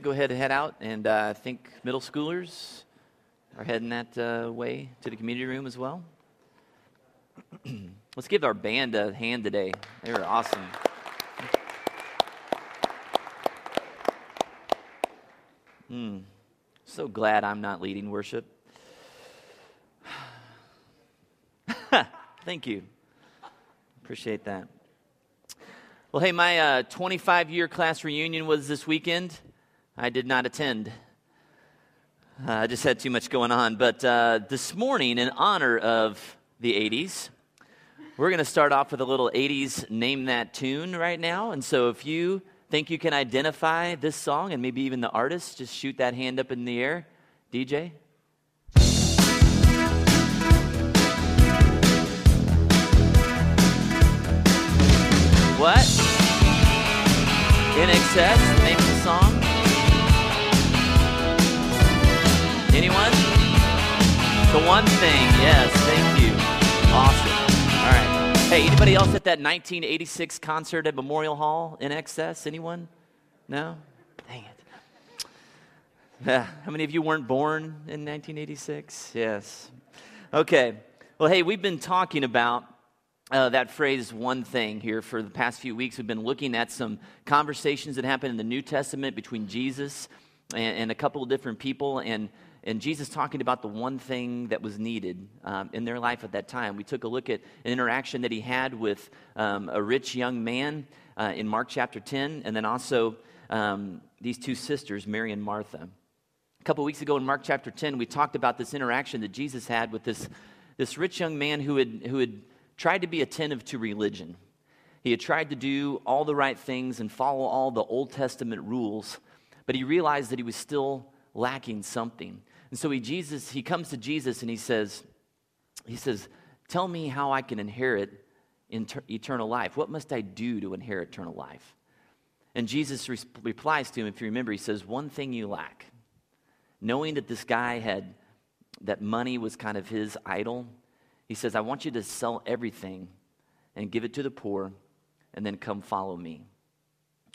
go ahead and head out. And uh, I think middle schoolers are heading that uh, way to the community room as well. Let's give our band a hand today. They were awesome. Hmm. So glad I'm not leading worship. Thank you. Appreciate that. Well, hey, my 25 uh, year class reunion was this weekend. I did not attend. Uh, I just had too much going on. But uh, this morning, in honor of the 80s, we're going to start off with a little 80s name that tune right now. And so if you think you can identify this song and maybe even the artist, just shoot that hand up in the air. DJ? What? INXS, name of the song? Anyone? The one thing, yes, thank you. Awesome. All right. Hey, anybody else at that 1986 concert at Memorial Hall INXS? Anyone? No? Dang it. Yeah. How many of you weren't born in 1986? Yes. Okay. Well, hey, we've been talking about uh, that phrase, one thing, here for the past few weeks. We've been looking at some conversations that happened in the New Testament between Jesus and, and a couple of different people, and, and Jesus talking about the one thing that was needed um, in their life at that time. We took a look at an interaction that he had with um, a rich young man uh, in Mark chapter 10, and then also um, these two sisters, Mary and Martha. A couple weeks ago in Mark chapter 10, we talked about this interaction that Jesus had with this, this rich young man who had, who had tried to be attentive to religion. He had tried to do all the right things and follow all the Old Testament rules, but he realized that he was still lacking something. And so he, Jesus, he comes to Jesus and he says, he says, Tell me how I can inherit inter- eternal life. What must I do to inherit eternal life? And Jesus re- replies to him, if you remember, he says, One thing you lack. Knowing that this guy had, that money was kind of his idol, he says, I want you to sell everything and give it to the poor and then come follow me.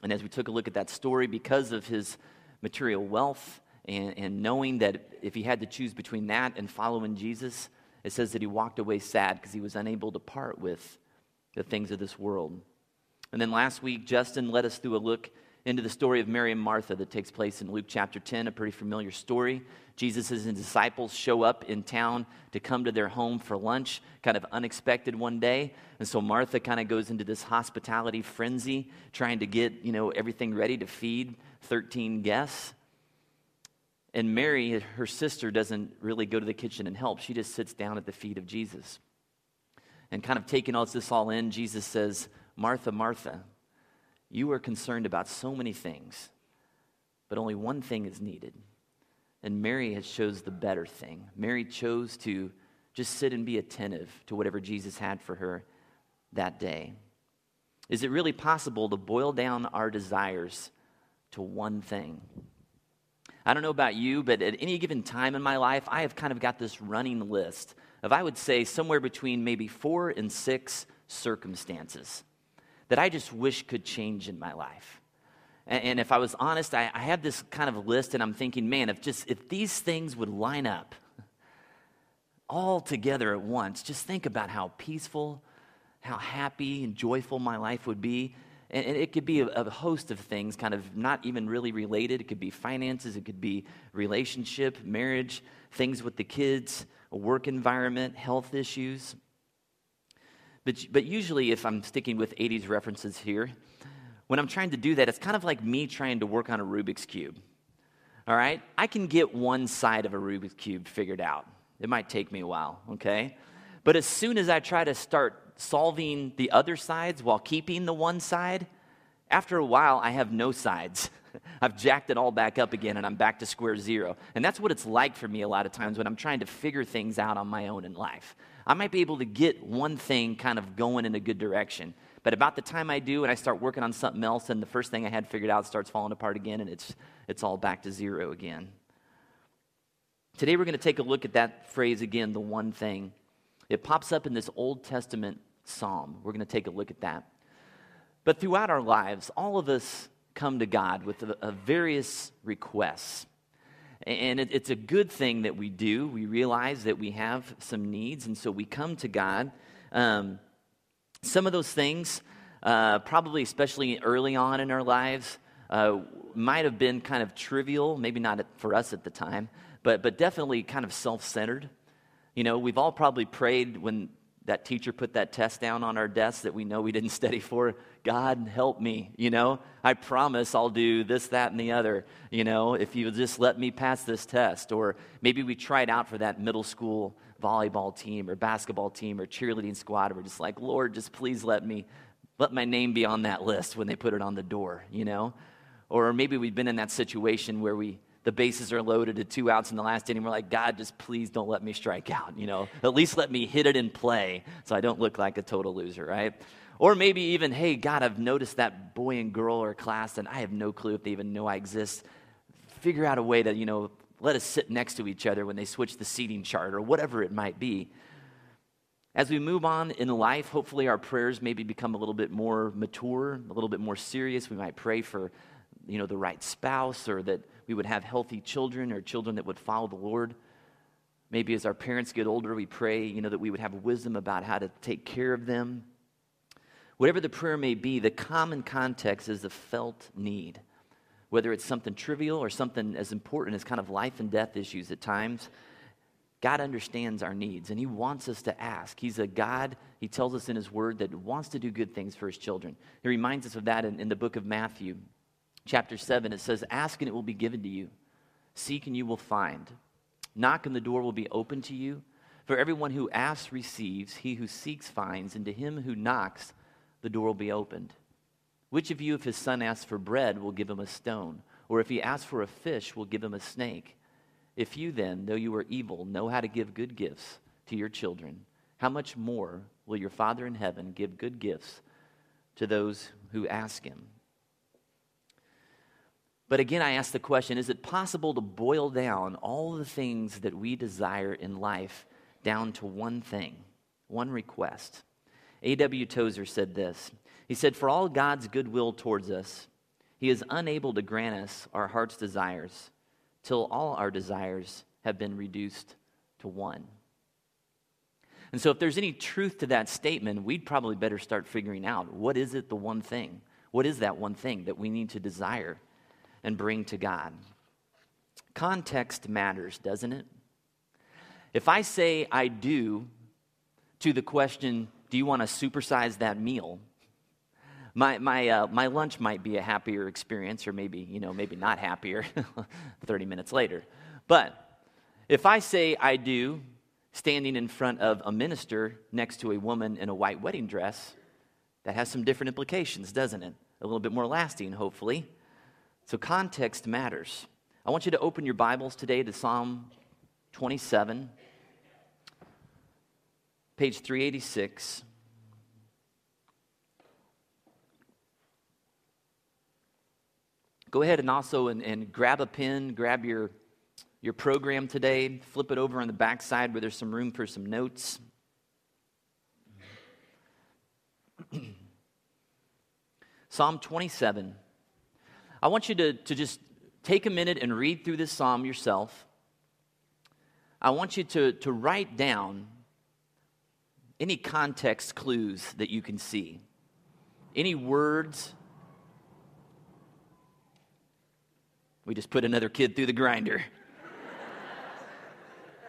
And as we took a look at that story, because of his material wealth and, and knowing that if he had to choose between that and following Jesus, it says that he walked away sad because he was unable to part with the things of this world. And then last week, Justin led us through a look into the story of Mary and Martha that takes place in Luke chapter 10, a pretty familiar story. Jesus and his disciples show up in town to come to their home for lunch, kind of unexpected one day. And so Martha kind of goes into this hospitality frenzy, trying to get, you know, everything ready to feed 13 guests. And Mary, her sister, doesn't really go to the kitchen and help. She just sits down at the feet of Jesus. And kind of taking all this all in, Jesus says, Martha, Martha, you are concerned about so many things, but only one thing is needed. And Mary has chose the better thing. Mary chose to just sit and be attentive to whatever Jesus had for her that day. Is it really possible to boil down our desires to one thing? I don't know about you, but at any given time in my life, I have kind of got this running list of, I would say, somewhere between maybe four and six circumstances that I just wish could change in my life. And, if I was honest, I have this kind of list, and I'm thinking, man, if just if these things would line up all together at once, just think about how peaceful, how happy and joyful my life would be. And, it could be a, a host of things, kind of not even really related. It could be finances, it could be relationship, marriage, things with the kids, a work environment, health issues. But, but usually, if I'm sticking with 80s references here, when I'm trying to do that, it's kind of like me trying to work on a Rubik's Cube. All right? I can get one side of a Rubik's Cube figured out. It might take me a while, okay? But as soon as I try to start solving the other sides while keeping the one side, after a while, I have no sides. I've jacked it all back up again and I'm back to square zero. And that's what it's like for me a lot of times when I'm trying to figure things out on my own in life. I might be able to get one thing kind of going in a good direction. But about the time I do and I start working on something else, and the first thing I had figured out starts falling apart again, and it's, it's all back to zero again. Today we're going to take a look at that phrase again, the one thing. It pops up in this Old Testament psalm. We're going to take a look at that. But throughout our lives, all of us come to God with a, a various requests. And it, it's a good thing that we do. We realize that we have some needs, and so we come to God. Um, some of those things, uh, probably especially early on in our lives, uh, might have been kind of trivial, maybe not for us at the time, but, but definitely kind of self centered. You know, we've all probably prayed when that teacher put that test down on our desk that we know we didn't study for. God, help me, you know? I promise I'll do this, that, and the other, you know, if you just let me pass this test. Or maybe we tried out for that middle school volleyball team or basketball team or cheerleading squad. We're just like, Lord, just please let me, let my name be on that list when they put it on the door, you know? Or maybe we've been in that situation where we, the bases are loaded at two outs in the last inning. We're like, God, just please don't let me strike out. You know, at least let me hit it in play so I don't look like a total loser, right? Or maybe even, hey, God, I've noticed that boy and girl or class, and I have no clue if they even know I exist. Figure out a way to, you know, let us sit next to each other when they switch the seating chart or whatever it might be. As we move on in life, hopefully our prayers maybe become a little bit more mature, a little bit more serious. We might pray for, you know, the right spouse or that we would have healthy children or children that would follow the Lord. Maybe as our parents get older, we pray, you know, that we would have wisdom about how to take care of them. Whatever the prayer may be, the common context is the felt need. Whether it's something trivial or something as important as kind of life and death issues at times, God understands our needs and He wants us to ask. He's a God, He tells us in His Word, that wants to do good things for His children. He reminds us of that in, in the book of Matthew chapter 7, it says, Ask and it will be given to you, seek and you will find, knock and the door will be open to you. For everyone who asks receives, he who seeks finds, and to him who knocks, the door will be opened. Which of you, if his son asks for bread, will give him a stone? Or if he asks for a fish, will give him a snake? If you then, though you are evil, know how to give good gifts to your children, how much more will your Father in heaven give good gifts to those who ask him? But again, I ask the question is it possible to boil down all the things that we desire in life down to one thing, one request? A.W. Tozer said this He said, For all God's goodwill towards us, He is unable to grant us our heart's desires till all our desires have been reduced to one. And so, if there's any truth to that statement, we'd probably better start figuring out what is it, the one thing? What is that one thing that we need to desire? And bring to God. Context matters, doesn't it? If I say I do to the question, do you want to supersize that meal? My, my, uh, my lunch might be a happier experience, or maybe, you know, maybe not happier 30 minutes later. But if I say I do, standing in front of a minister next to a woman in a white wedding dress, that has some different implications, doesn't it? A little bit more lasting, hopefully. So, context matters. I want you to open your Bibles today to Psalm 27, page 386. Go ahead and also and, and grab a pen, grab your, your program today, flip it over on the back side where there's some room for some notes. Psalm 27. I want you to, to just take a minute and read through this psalm yourself. I want you to, to write down any context clues that you can see, any words. We just put another kid through the grinder.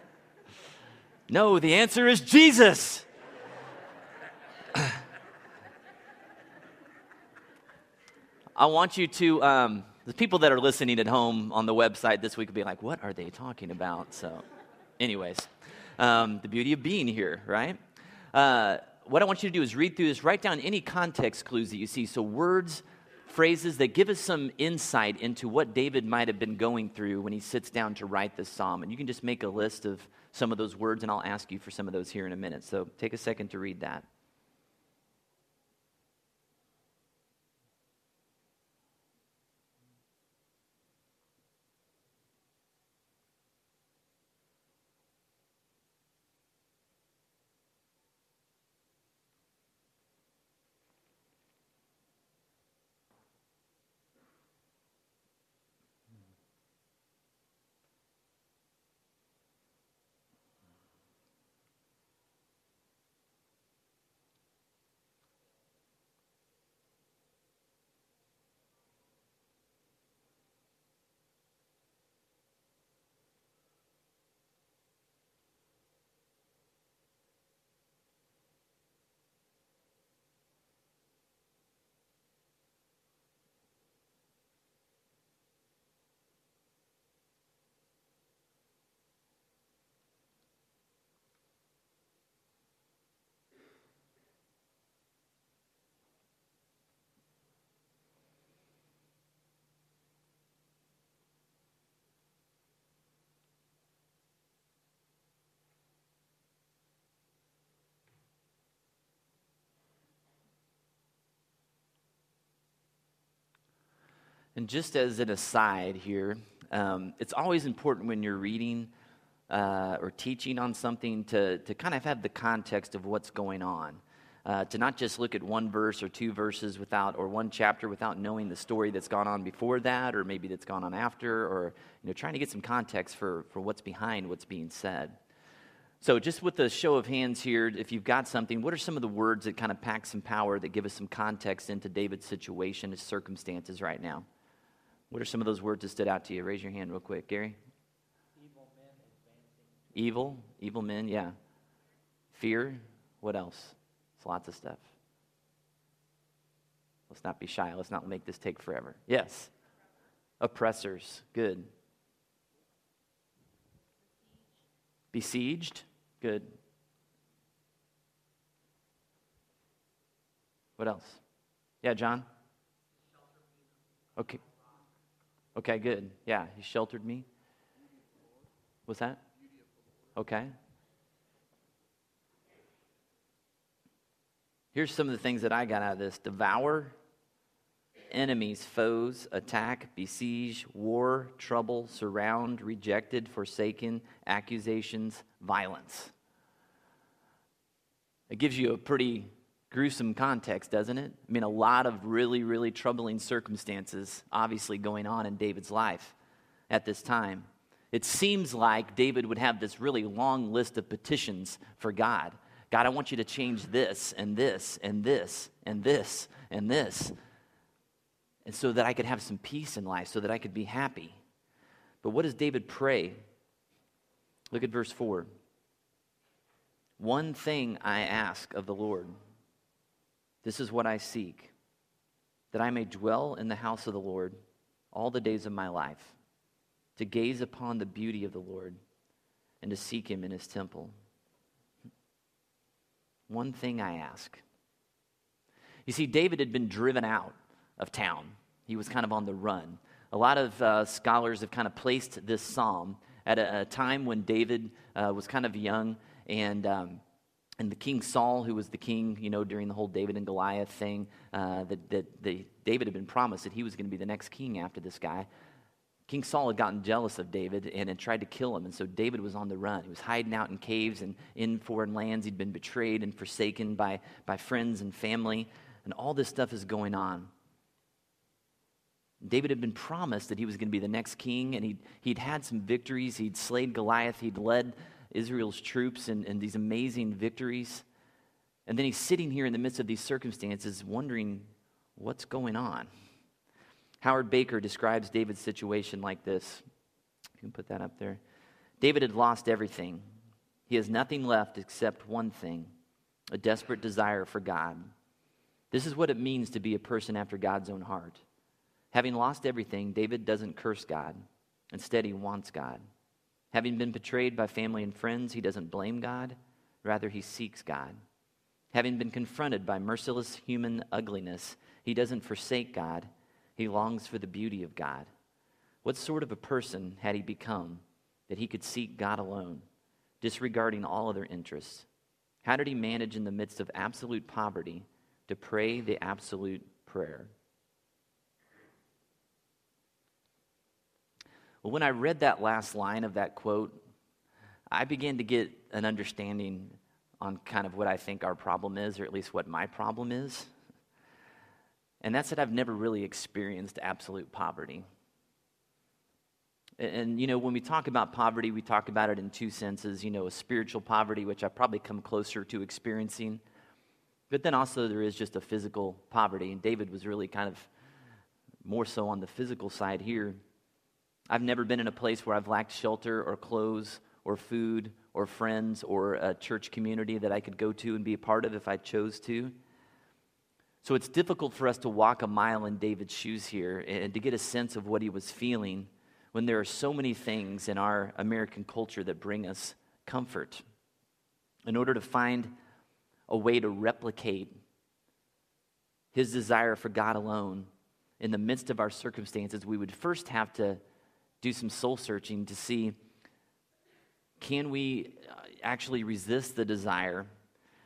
no, the answer is Jesus. I want you to, um, the people that are listening at home on the website this week will be like, what are they talking about? So, anyways, um, the beauty of being here, right? Uh, what I want you to do is read through this, write down any context clues that you see. So, words, phrases that give us some insight into what David might have been going through when he sits down to write this psalm. And you can just make a list of some of those words, and I'll ask you for some of those here in a minute. So, take a second to read that. And just as an aside here, um, it's always important when you're reading uh, or teaching on something to, to kind of have the context of what's going on. Uh, to not just look at one verse or two verses without, or one chapter without knowing the story that's gone on before that, or maybe that's gone on after, or you know, trying to get some context for, for what's behind what's being said. So, just with the show of hands here, if you've got something, what are some of the words that kind of pack some power that give us some context into David's situation, his circumstances right now? What are some of those words that stood out to you? Raise your hand real quick, Gary. Evil men advancing. Evil, evil men, yeah. Fear. What else? It's lots of stuff. Let's not be shy. Let's not make this take forever. Yes. Oppressors. Good. Besieged. Good. What else? Yeah, John? Okay. Okay, good. Yeah, he sheltered me. What's that? Okay. Here's some of the things that I got out of this devour, enemies, foes, attack, besiege, war, trouble, surround, rejected, forsaken, accusations, violence. It gives you a pretty gruesome context, doesn't it? I mean, a lot of really, really troubling circumstances obviously going on in David's life at this time. It seems like David would have this really long list of petitions for God. God, I want you to change this and this and this and this and this. And so that I could have some peace in life, so that I could be happy. But what does David pray? Look at verse 4. One thing I ask of the Lord this is what I seek, that I may dwell in the house of the Lord all the days of my life, to gaze upon the beauty of the Lord and to seek him in his temple. One thing I ask. You see, David had been driven out of town, he was kind of on the run. A lot of uh, scholars have kind of placed this psalm at a, a time when David uh, was kind of young and. Um, and the king Saul, who was the king, you know, during the whole David and Goliath thing, uh, that, that the, David had been promised that he was going to be the next king after this guy. King Saul had gotten jealous of David and had tried to kill him, and so David was on the run. He was hiding out in caves and in foreign lands. He'd been betrayed and forsaken by, by friends and family, and all this stuff is going on. David had been promised that he was going to be the next king, and he'd, he'd had some victories. He'd slayed Goliath, he'd led Israel's troops and, and these amazing victories. And then he's sitting here in the midst of these circumstances, wondering what's going on. Howard Baker describes David's situation like this. You can put that up there. David had lost everything. He has nothing left except one thing a desperate desire for God. This is what it means to be a person after God's own heart. Having lost everything, David doesn't curse God. Instead, he wants God. Having been betrayed by family and friends, he doesn't blame God, rather, he seeks God. Having been confronted by merciless human ugliness, he doesn't forsake God, he longs for the beauty of God. What sort of a person had he become that he could seek God alone, disregarding all other interests? How did he manage in the midst of absolute poverty to pray the absolute prayer? Well, when I read that last line of that quote, I began to get an understanding on kind of what I think our problem is, or at least what my problem is. And that's that I've never really experienced absolute poverty. And, and, you know, when we talk about poverty, we talk about it in two senses. You know, a spiritual poverty, which I've probably come closer to experiencing. But then also there is just a physical poverty. And David was really kind of more so on the physical side here. I've never been in a place where I've lacked shelter or clothes or food or friends or a church community that I could go to and be a part of if I chose to. So it's difficult for us to walk a mile in David's shoes here and to get a sense of what he was feeling when there are so many things in our American culture that bring us comfort. In order to find a way to replicate his desire for God alone in the midst of our circumstances, we would first have to do some soul searching to see can we uh, actually resist the desire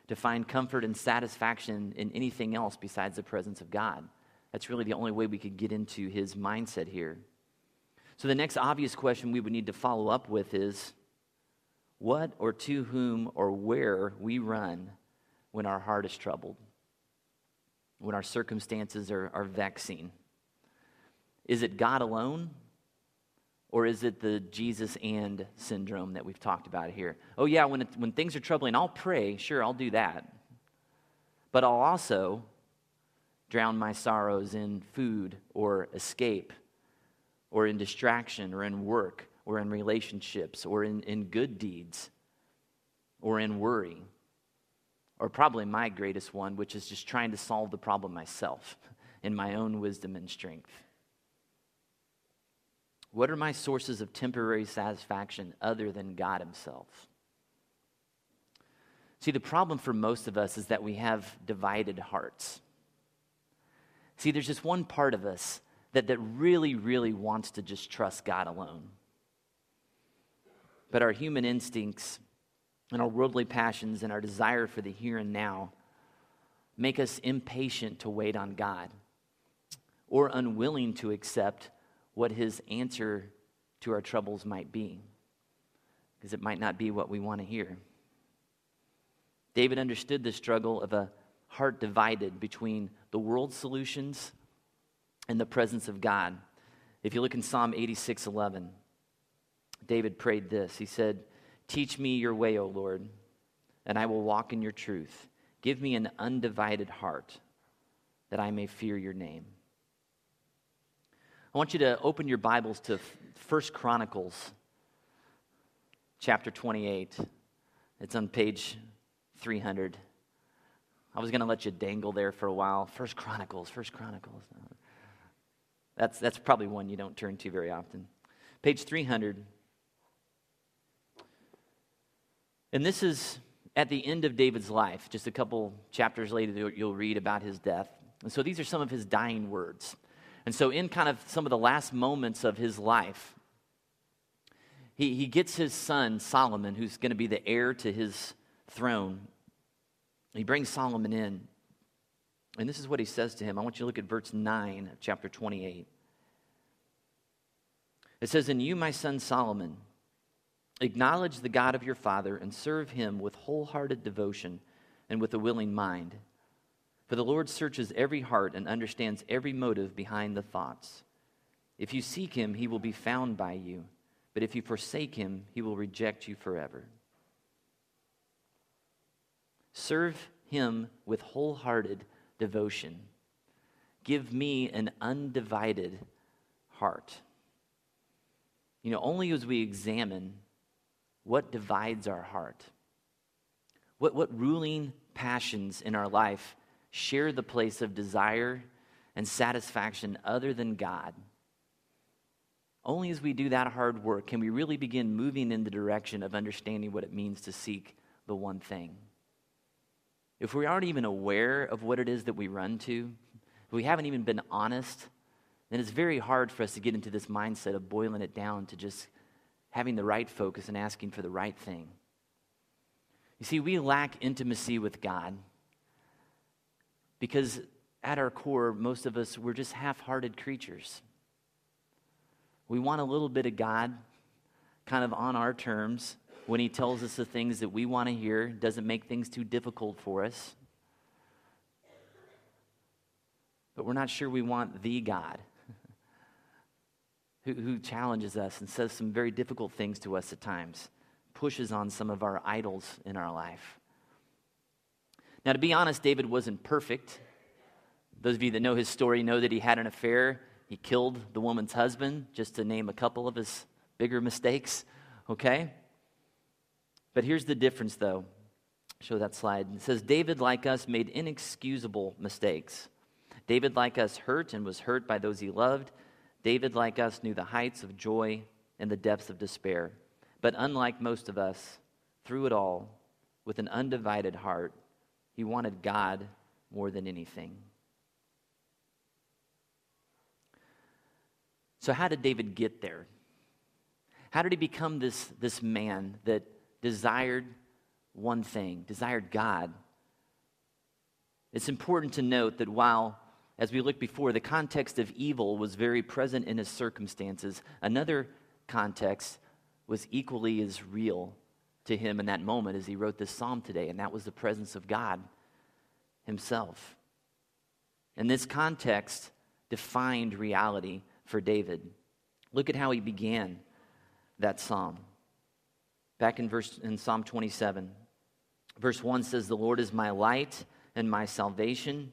to find comfort and satisfaction in anything else besides the presence of God? That's really the only way we could get into his mindset here. So, the next obvious question we would need to follow up with is what or to whom or where we run when our heart is troubled, when our circumstances are, are vexing. Is it God alone? Or is it the Jesus and syndrome that we've talked about here? Oh, yeah, when, it, when things are troubling, I'll pray. Sure, I'll do that. But I'll also drown my sorrows in food or escape or in distraction or in work or in relationships or in, in good deeds or in worry. Or probably my greatest one, which is just trying to solve the problem myself in my own wisdom and strength. What are my sources of temporary satisfaction other than God Himself? See, the problem for most of us is that we have divided hearts. See, there's just one part of us that, that really, really wants to just trust God alone. But our human instincts and our worldly passions and our desire for the here and now make us impatient to wait on God or unwilling to accept what His answer to our troubles might be, because it might not be what we want to hear. David understood the struggle of a heart divided between the world's solutions and the presence of God. If you look in Psalm 86 11, David prayed this. He said, Teach me your way, O Lord, and I will walk in your truth. Give me an undivided heart that I may fear your name. I want you to open your Bibles to First Chronicles chapter 28. It's on page 300. I was going to let you dangle there for a while. First Chronicles, First Chronicles. That's, that's probably one you don't turn to very often. Page 300. And this is at the end of David's life. Just a couple chapters later, you'll read about his death. And so these are some of his dying words. And so, in kind of some of the last moments of his life, he, he gets his son, Solomon, who's going to be the heir to his throne. He brings Solomon in. And this is what he says to him. I want you to look at verse 9 of chapter 28. It says, And you, my son Solomon, acknowledge the God of your father and serve him with wholehearted devotion and with a willing mind. For the Lord searches every heart and understands every motive behind the thoughts. If you seek him, he will be found by you. But if you forsake him, he will reject you forever. Serve him with wholehearted devotion. Give me an undivided heart. You know, only as we examine what divides our heart, what, what ruling passions in our life share the place of desire and satisfaction other than God. Only as we do that hard work can we really begin moving in the direction of understanding what it means to seek the one thing if we aren't even aware of what it is that we run to, if we haven't even been honest, then it's very hard for us to get into this mindset of boiling it down to just having the right focus and asking for the right thing. You see, we lack intimacy with God because at our core, most of us, we're just half hearted creatures. We want a little bit of God kind of on our terms, when He tells us the things that we want to hear, doesn't make things too difficult for us. But we're not sure we want the God who, who challenges us and says some very difficult things to us at times, pushes on some of our idols in our life. Now, to be honest, David wasn't perfect. Those of you that know his story know that he had an affair. He killed the woman's husband, just to name a couple of his bigger mistakes, okay? But here's the difference, though. Show that slide. It says, David, like us, made inexcusable mistakes. David, like us, hurt and was hurt by those he loved. David, like us, knew the heights of joy and the depths of despair. But unlike most of us, through it all, with an undivided heart, he wanted God more than anything. So, how did David get there? How did he become this, this man that desired one thing, desired God. It's important to note that while as we looked before, the context of evil was very present in his circumstances. Another context was equally as real to him in that moment as he wrote this psalm today, and that was the presence of God himself. And this context defined reality for David. Look at how he began that psalm. Back in verse in Psalm 27, verse 1 says, "The Lord is my light and my salvation;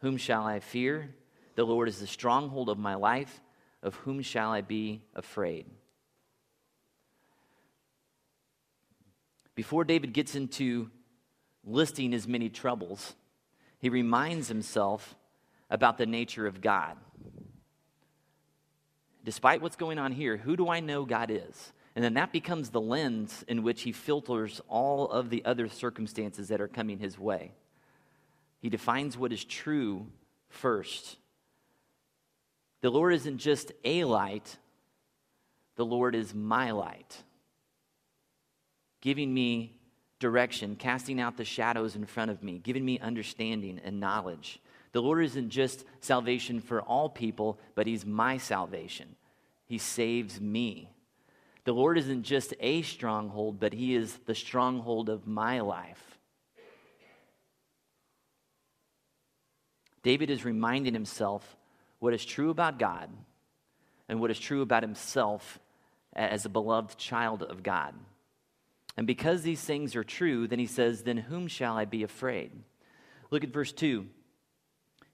whom shall I fear? The Lord is the stronghold of my life; of whom shall I be afraid?" Before David gets into listing his many troubles, he reminds himself about the nature of God. Despite what's going on here, who do I know God is? And then that becomes the lens in which he filters all of the other circumstances that are coming his way. He defines what is true first. The Lord isn't just a light, the Lord is my light, giving me direction, casting out the shadows in front of me, giving me understanding and knowledge. The Lord isn't just salvation for all people, but He's my salvation. He saves me. The Lord isn't just a stronghold, but He is the stronghold of my life. David is reminding himself what is true about God and what is true about himself as a beloved child of God. And because these things are true, then he says, Then whom shall I be afraid? Look at verse 2.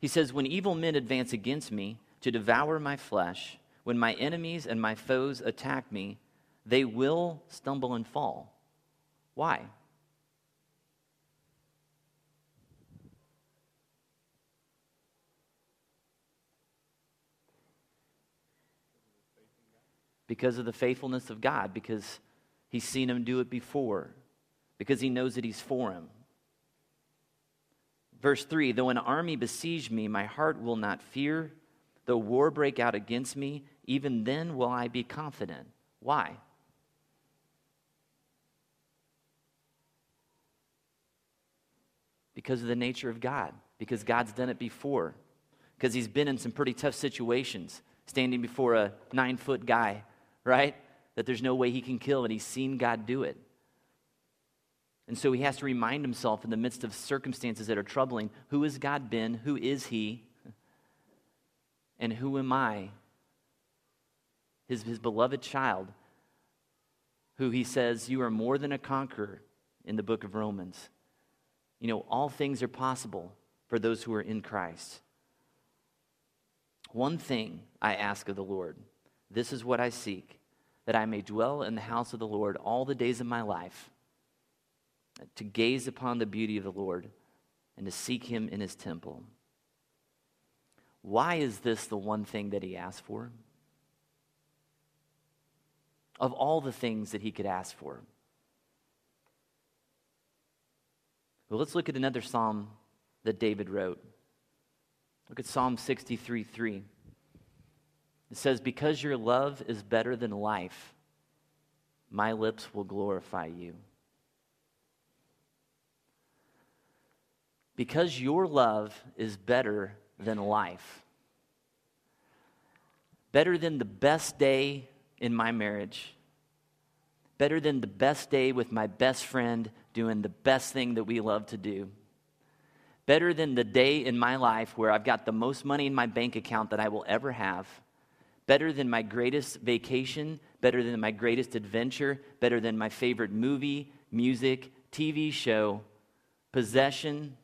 He says, When evil men advance against me to devour my flesh, when my enemies and my foes attack me, they will stumble and fall. Why? Because of the faithfulness of God, because he's seen him do it before, because he knows that he's for him. Verse 3 Though an army besiege me, my heart will not fear. Though war break out against me, even then will I be confident. Why? Because of the nature of God, because God's done it before, because He's been in some pretty tough situations, standing before a nine foot guy, right? That there's no way He can kill, and He's seen God do it. And so he has to remind himself in the midst of circumstances that are troubling who has God been? Who is he? And who am I? His, his beloved child, who he says, You are more than a conqueror in the book of Romans. You know, all things are possible for those who are in Christ. One thing I ask of the Lord, this is what I seek, that I may dwell in the house of the Lord all the days of my life to gaze upon the beauty of the Lord and to seek him in his temple. Why is this the one thing that he asked for? Of all the things that he could ask for. Well, let's look at another psalm that David wrote. Look at Psalm 63 3. It says, Because your love is better than life, my lips will glorify you. because your love is better than life, better than the best day in my marriage, better than the best day with my best friend doing the best thing that we love to do. Better than the day in my life where I've got the most money in my bank account that I will ever have. Better than my greatest vacation, better than my greatest adventure, better than my favorite movie, music, TV show, possession,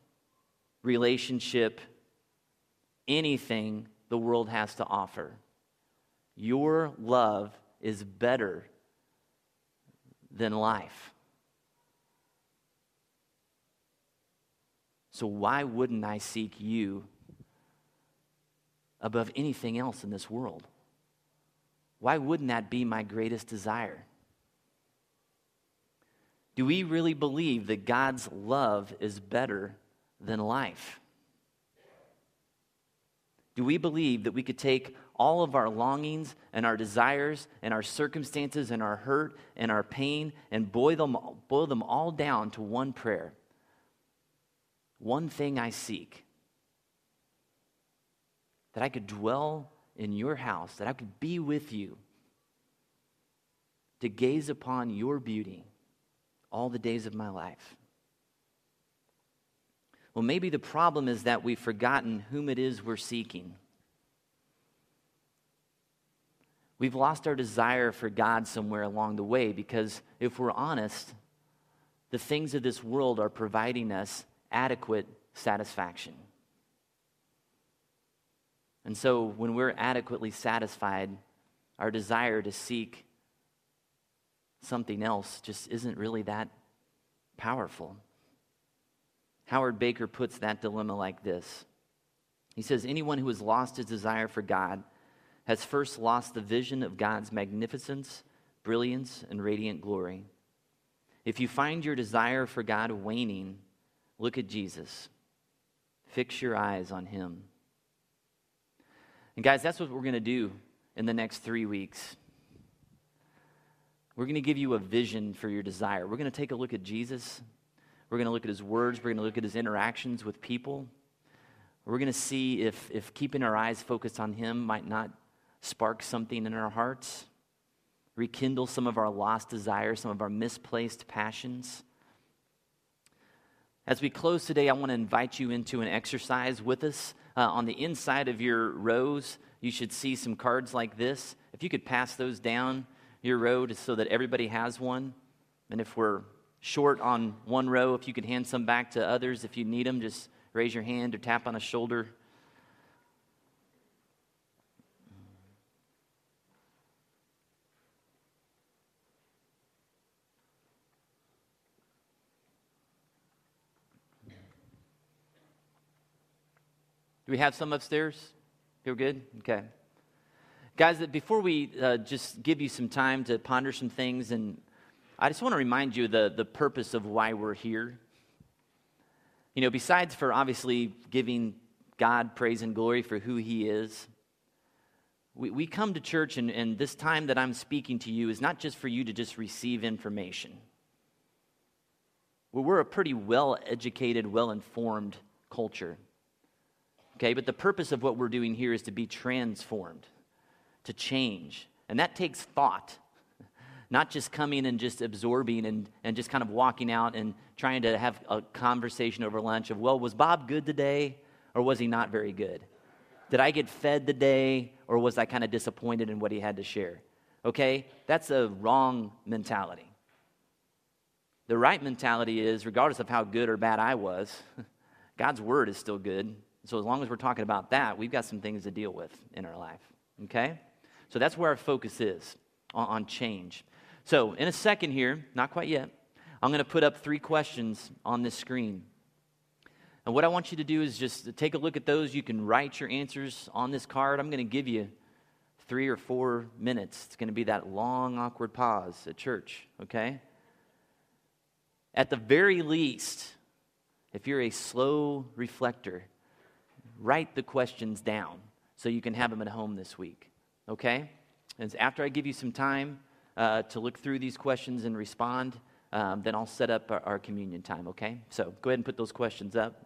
relationship, anything the world has to offer. Your love is better than life. So, why wouldn't I seek you above anything else in this world? Why wouldn't that be my greatest desire? Do we really believe that God's love is better than life? Do we believe that we could take all of our longings and our desires and our circumstances and our hurt and our pain and boil them, boil them all down to one prayer? One thing I seek that I could dwell in your house, that I could be with you, to gaze upon your beauty all the days of my life. Well, maybe the problem is that we've forgotten whom it is we're seeking. We've lost our desire for God somewhere along the way because if we're honest, the things of this world are providing us adequate satisfaction. And so when we're adequately satisfied, our desire to seek something else just isn't really that powerful. Howard Baker puts that dilemma like this He says, Anyone who has lost his desire for God has first lost the vision of God's magnificence, brilliance, and radiant glory. If you find your desire for God waning, look at Jesus. Fix your eyes on him. And guys, that's what we're going to do in the next three weeks. We're going to give you a vision for your desire. We're going to take a look at Jesus. We're going to look at his words. We're going to look at his interactions with people. We're going to see if, if keeping our eyes focused on him might not spark something in our hearts, rekindle some of our lost desires, some of our misplaced passions. As we close today, I want to invite you into an exercise with us. Uh, on the inside of your rows, you should see some cards like this. If you could pass those down your row so that everybody has one. And if we're short on one row, if you could hand some back to others if you need them, just raise your hand or tap on a shoulder. We have some upstairs? You're good? Okay. Guys, before we uh, just give you some time to ponder some things, and I just want to remind you the, the purpose of why we're here. You know, besides for obviously giving God praise and glory for who He is, we, we come to church, and, and this time that I'm speaking to you is not just for you to just receive information. Well, we're a pretty well educated, well informed culture. Okay, but the purpose of what we're doing here is to be transformed, to change. And that takes thought, not just coming and just absorbing and, and just kind of walking out and trying to have a conversation over lunch of, well, was Bob good today or was he not very good? Did I get fed today or was I kind of disappointed in what he had to share? Okay, that's a wrong mentality. The right mentality is, regardless of how good or bad I was, God's word is still good so as long as we're talking about that, we've got some things to deal with in our life. Okay? So that's where our focus is on, on change. So in a second here, not quite yet, I'm going to put up three questions on this screen. And what I want you to do is just take a look at those. You can write your answers on this card. I'm going to give you three or four minutes. It's going to be that long, awkward pause at church, okay? At the very least, if you're a slow reflector, write the questions down so you can have them at home this week. Okay? And after I give you some time uh, to look through these questions and respond, um, then I'll set up our, our communion time. Okay? So go ahead and put those questions up.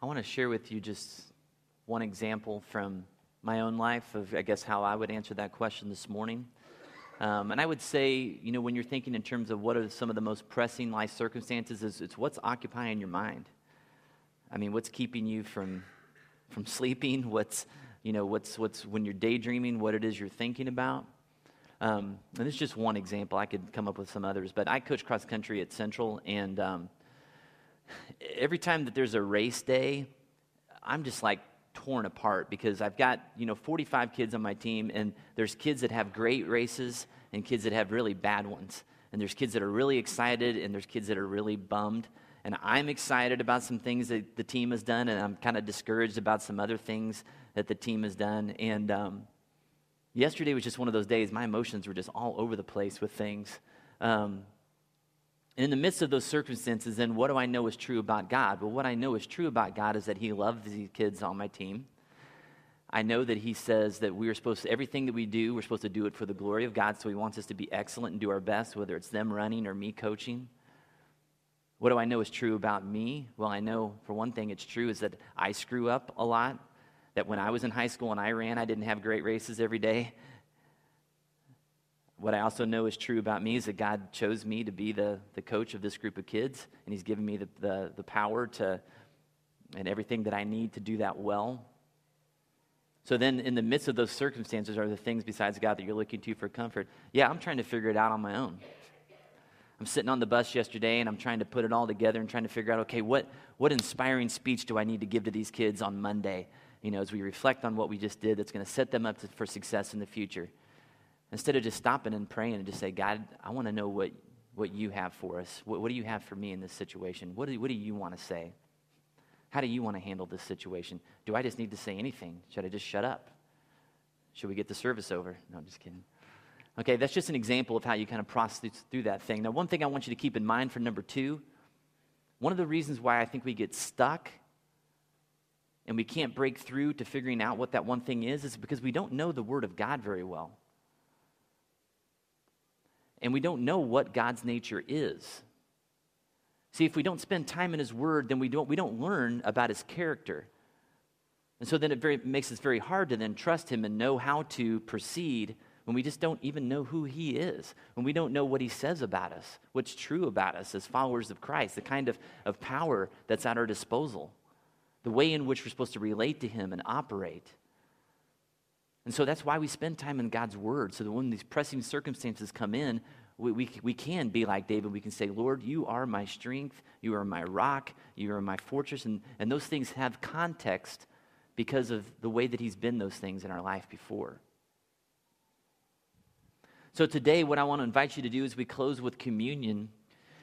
I want to share with you just one example from my own life of, I guess, how I would answer that question this morning. Um, and I would say, you know, when you're thinking in terms of what are some of the most pressing life circumstances, is it's what's occupying your mind. I mean, what's keeping you from from sleeping? What's you know, what's what's when you're daydreaming? What it is you're thinking about? Um, and is just one example. I could come up with some others, but I coach cross country at Central, and um, every time that there's a race day, I'm just like torn apart because I've got, you know, 45 kids on my team, and there's kids that have great races and kids that have really bad ones. And there's kids that are really excited, and there's kids that are really bummed. And I'm excited about some things that the team has done, and I'm kind of discouraged about some other things that the team has done. And um, yesterday was just one of those days. My emotions were just all over the place with things. Um, and in the midst of those circumstances, then what do I know is true about God? Well, what I know is true about God is that He loves these kids on my team. I know that He says that we are supposed to, everything that we do, we're supposed to do it for the glory of God. So He wants us to be excellent and do our best, whether it's them running or me coaching. What do I know is true about me? Well, I know for one thing, it's true is that I screw up a lot. That when I was in high school and I ran, I didn't have great races every day. What I also know is true about me is that God chose me to be the, the coach of this group of kids, and He's given me the, the, the power to, and everything that I need to do that well. So then, in the midst of those circumstances, are the things besides God that you're looking to for comfort? Yeah, I'm trying to figure it out on my own. I'm sitting on the bus yesterday and I'm trying to put it all together and trying to figure out, okay, what, what inspiring speech do I need to give to these kids on Monday? You know, as we reflect on what we just did that's going to set them up to, for success in the future. Instead of just stopping and praying and just say, God, I want to know what, what you have for us. What, what do you have for me in this situation? What do, what do you want to say? How do you want to handle this situation? Do I just need to say anything? Should I just shut up? Should we get the service over? No, I'm just kidding. Okay, that's just an example of how you kind of process through that thing. Now, one thing I want you to keep in mind for number two one of the reasons why I think we get stuck and we can't break through to figuring out what that one thing is is because we don't know the Word of God very well and we don't know what God's nature is. See, if we don't spend time in His Word, then we don't, we don't learn about His character. And so then it very, makes it very hard to then trust Him and know how to proceed when we just don't even know who He is, when we don't know what He says about us, what's true about us as followers of Christ, the kind of, of power that's at our disposal, the way in which we're supposed to relate to Him and operate. And so that's why we spend time in God's Word, so that when these pressing circumstances come in, we, we, we can be like David. We can say, Lord, you are my strength, you are my rock, you are my fortress. And, and those things have context because of the way that He's been those things in our life before. So today, what I want to invite you to do as we close with communion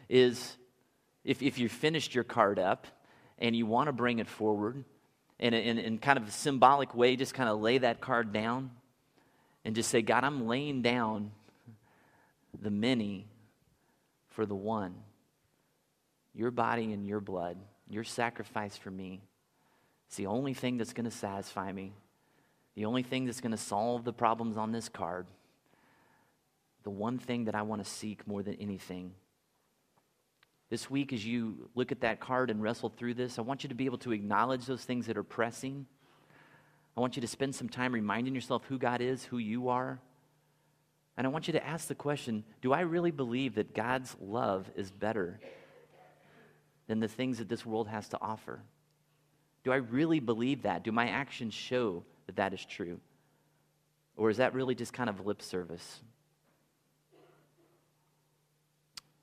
is if, if you finished your card up and you want to bring it forward, in, in, in kind of a symbolic way, just kind of lay that card down and just say, God, I'm laying down the many for the one. Your body and your blood, your sacrifice for me. It's the only thing that's going to satisfy me, the only thing that's going to solve the problems on this card, the one thing that I want to seek more than anything. This week, as you look at that card and wrestle through this, I want you to be able to acknowledge those things that are pressing. I want you to spend some time reminding yourself who God is, who you are. And I want you to ask the question Do I really believe that God's love is better than the things that this world has to offer? Do I really believe that? Do my actions show that that is true? Or is that really just kind of lip service?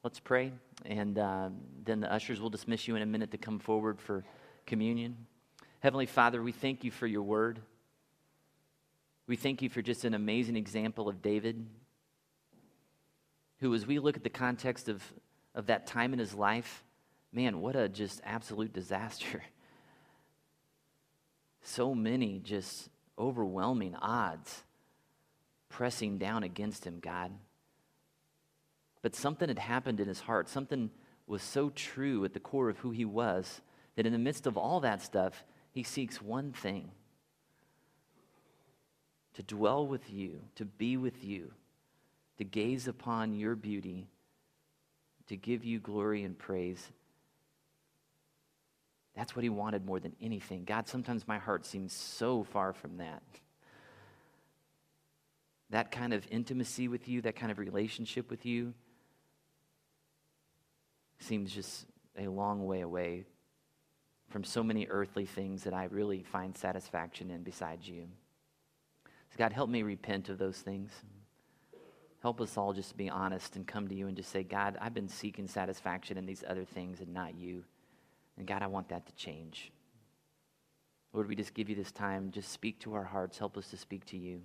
Let's pray, and uh, then the ushers will dismiss you in a minute to come forward for communion. Heavenly Father, we thank you for your word. We thank you for just an amazing example of David, who, as we look at the context of, of that time in his life, man, what a just absolute disaster. So many just overwhelming odds pressing down against him, God. But something had happened in his heart. Something was so true at the core of who he was that in the midst of all that stuff, he seeks one thing to dwell with you, to be with you, to gaze upon your beauty, to give you glory and praise. That's what he wanted more than anything. God, sometimes my heart seems so far from that. That kind of intimacy with you, that kind of relationship with you, seems just a long way away from so many earthly things that I really find satisfaction in besides you. So, God, help me repent of those things. Help us all just be honest and come to you and just say, God, I've been seeking satisfaction in these other things and not you. And God, I want that to change. Lord, we just give you this time. Just speak to our hearts. Help us to speak to you.